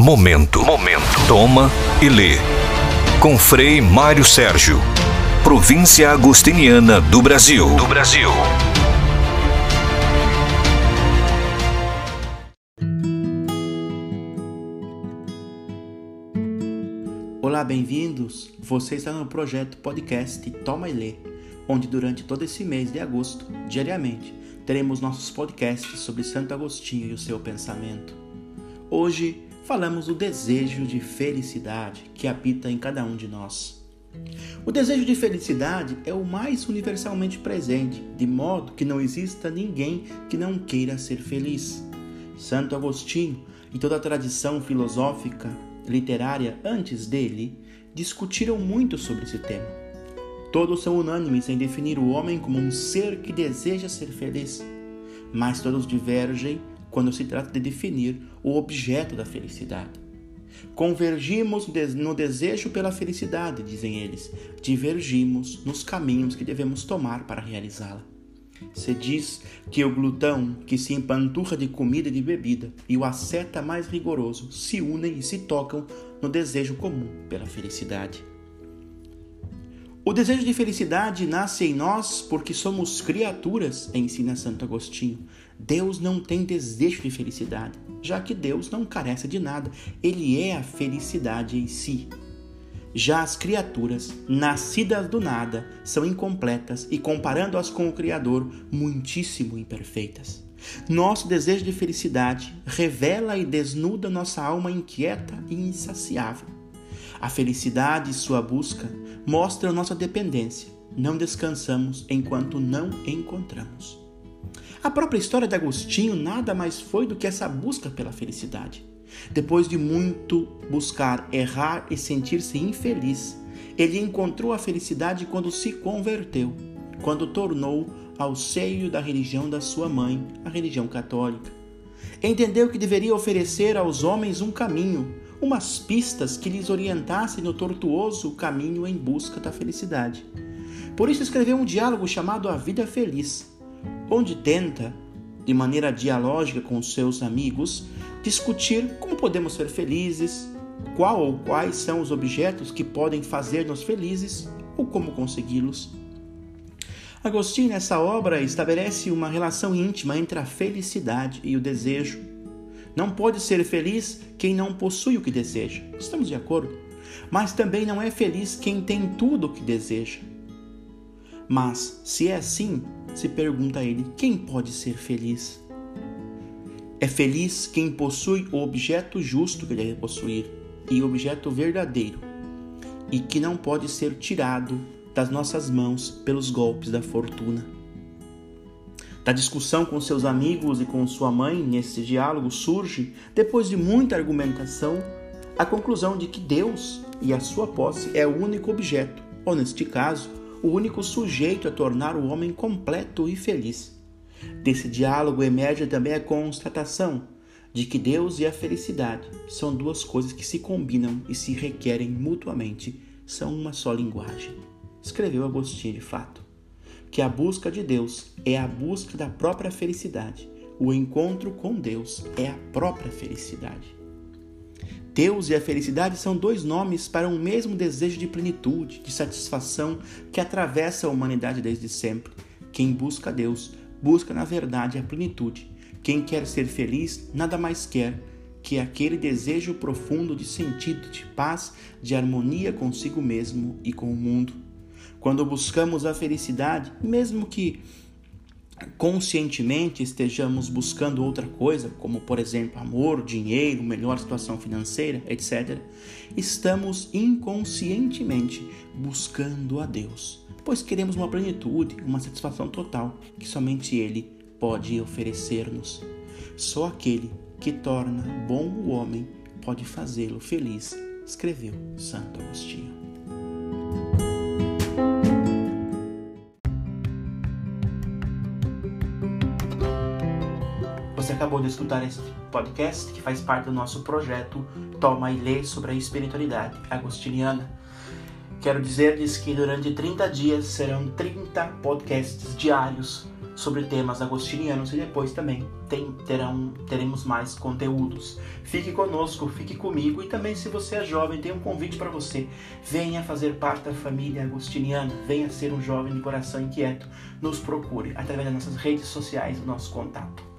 Momento. Momento. Toma e lê. Com Frei Mário Sérgio. Província Agostiniana do Brasil. Do Brasil. Olá, bem-vindos. Você está no projeto podcast Toma e Lê, onde durante todo esse mês de agosto, diariamente, teremos nossos podcasts sobre Santo Agostinho e o seu pensamento. Hoje falamos do desejo de felicidade que habita em cada um de nós. O desejo de felicidade é o mais universalmente presente, de modo que não exista ninguém que não queira ser feliz. Santo Agostinho e toda a tradição filosófica, literária antes dele discutiram muito sobre esse tema. Todos são unânimes em definir o homem como um ser que deseja ser feliz, mas todos divergem quando se trata de definir o objeto da felicidade. Convergimos no desejo pela felicidade, dizem eles, divergimos nos caminhos que devemos tomar para realizá-la. Se diz que o glutão que se empanturra de comida e de bebida e o asceta mais rigoroso se unem e se tocam no desejo comum pela felicidade. O desejo de felicidade nasce em nós porque somos criaturas, ensina Santo Agostinho. Deus não tem desejo de felicidade, já que Deus não carece de nada, ele é a felicidade em si. Já as criaturas, nascidas do nada, são incompletas e, comparando-as com o Criador, muitíssimo imperfeitas. Nosso desejo de felicidade revela e desnuda nossa alma inquieta e insaciável. A felicidade e sua busca mostram nossa dependência. Não descansamos enquanto não encontramos. A própria história de Agostinho nada mais foi do que essa busca pela felicidade. Depois de muito buscar, errar e sentir-se infeliz, ele encontrou a felicidade quando se converteu, quando tornou ao seio da religião da sua mãe, a religião católica. Entendeu que deveria oferecer aos homens um caminho, umas pistas que lhes orientassem no tortuoso caminho em busca da felicidade. Por isso escreveu um diálogo chamado A Vida Feliz, onde tenta, de maneira dialógica com seus amigos, discutir como podemos ser felizes, qual ou quais são os objetos que podem fazer-nos felizes ou como consegui-los. Agostinho, nessa obra, estabelece uma relação íntima entre a felicidade e o desejo. Não pode ser feliz quem não possui o que deseja. Estamos de acordo? Mas também não é feliz quem tem tudo o que deseja. Mas, se é assim, se pergunta a ele: quem pode ser feliz? É feliz quem possui o objeto justo que deve possuir e o objeto verdadeiro, e que não pode ser tirado das nossas mãos pelos golpes da fortuna. Da discussão com seus amigos e com sua mãe, nesse diálogo surge, depois de muita argumentação, a conclusão de que Deus e a sua posse é o único objeto, ou neste caso, o único sujeito a tornar o homem completo e feliz. Desse diálogo emerge também a constatação de que Deus e a felicidade são duas coisas que se combinam e se requerem mutuamente, são uma só linguagem. Escreveu Agostinho de fato que a busca de Deus é a busca da própria felicidade. O encontro com Deus é a própria felicidade. Deus e a felicidade são dois nomes para um mesmo desejo de plenitude, de satisfação que atravessa a humanidade desde sempre. Quem busca Deus busca, na verdade, a plenitude. Quem quer ser feliz nada mais quer que aquele desejo profundo de sentido, de paz, de harmonia consigo mesmo e com o mundo. Quando buscamos a felicidade, mesmo que conscientemente estejamos buscando outra coisa, como por exemplo amor, dinheiro, melhor situação financeira, etc., estamos inconscientemente buscando a Deus, pois queremos uma plenitude, uma satisfação total que somente Ele pode oferecer-nos. Só aquele que torna bom o homem pode fazê-lo feliz, escreveu Santo Agostinho. Acabou de escutar esse podcast que faz parte do nosso projeto Toma e Lê sobre a espiritualidade agostiniana. Quero dizer-lhes que durante 30 dias serão 30 podcasts diários sobre temas agostinianos e depois também tem, terão, teremos mais conteúdos. Fique conosco, fique comigo e também se você é jovem, tem um convite para você. Venha fazer parte da família agostiniana, venha ser um jovem de coração inquieto. Nos procure através das nossas redes sociais, o nosso contato.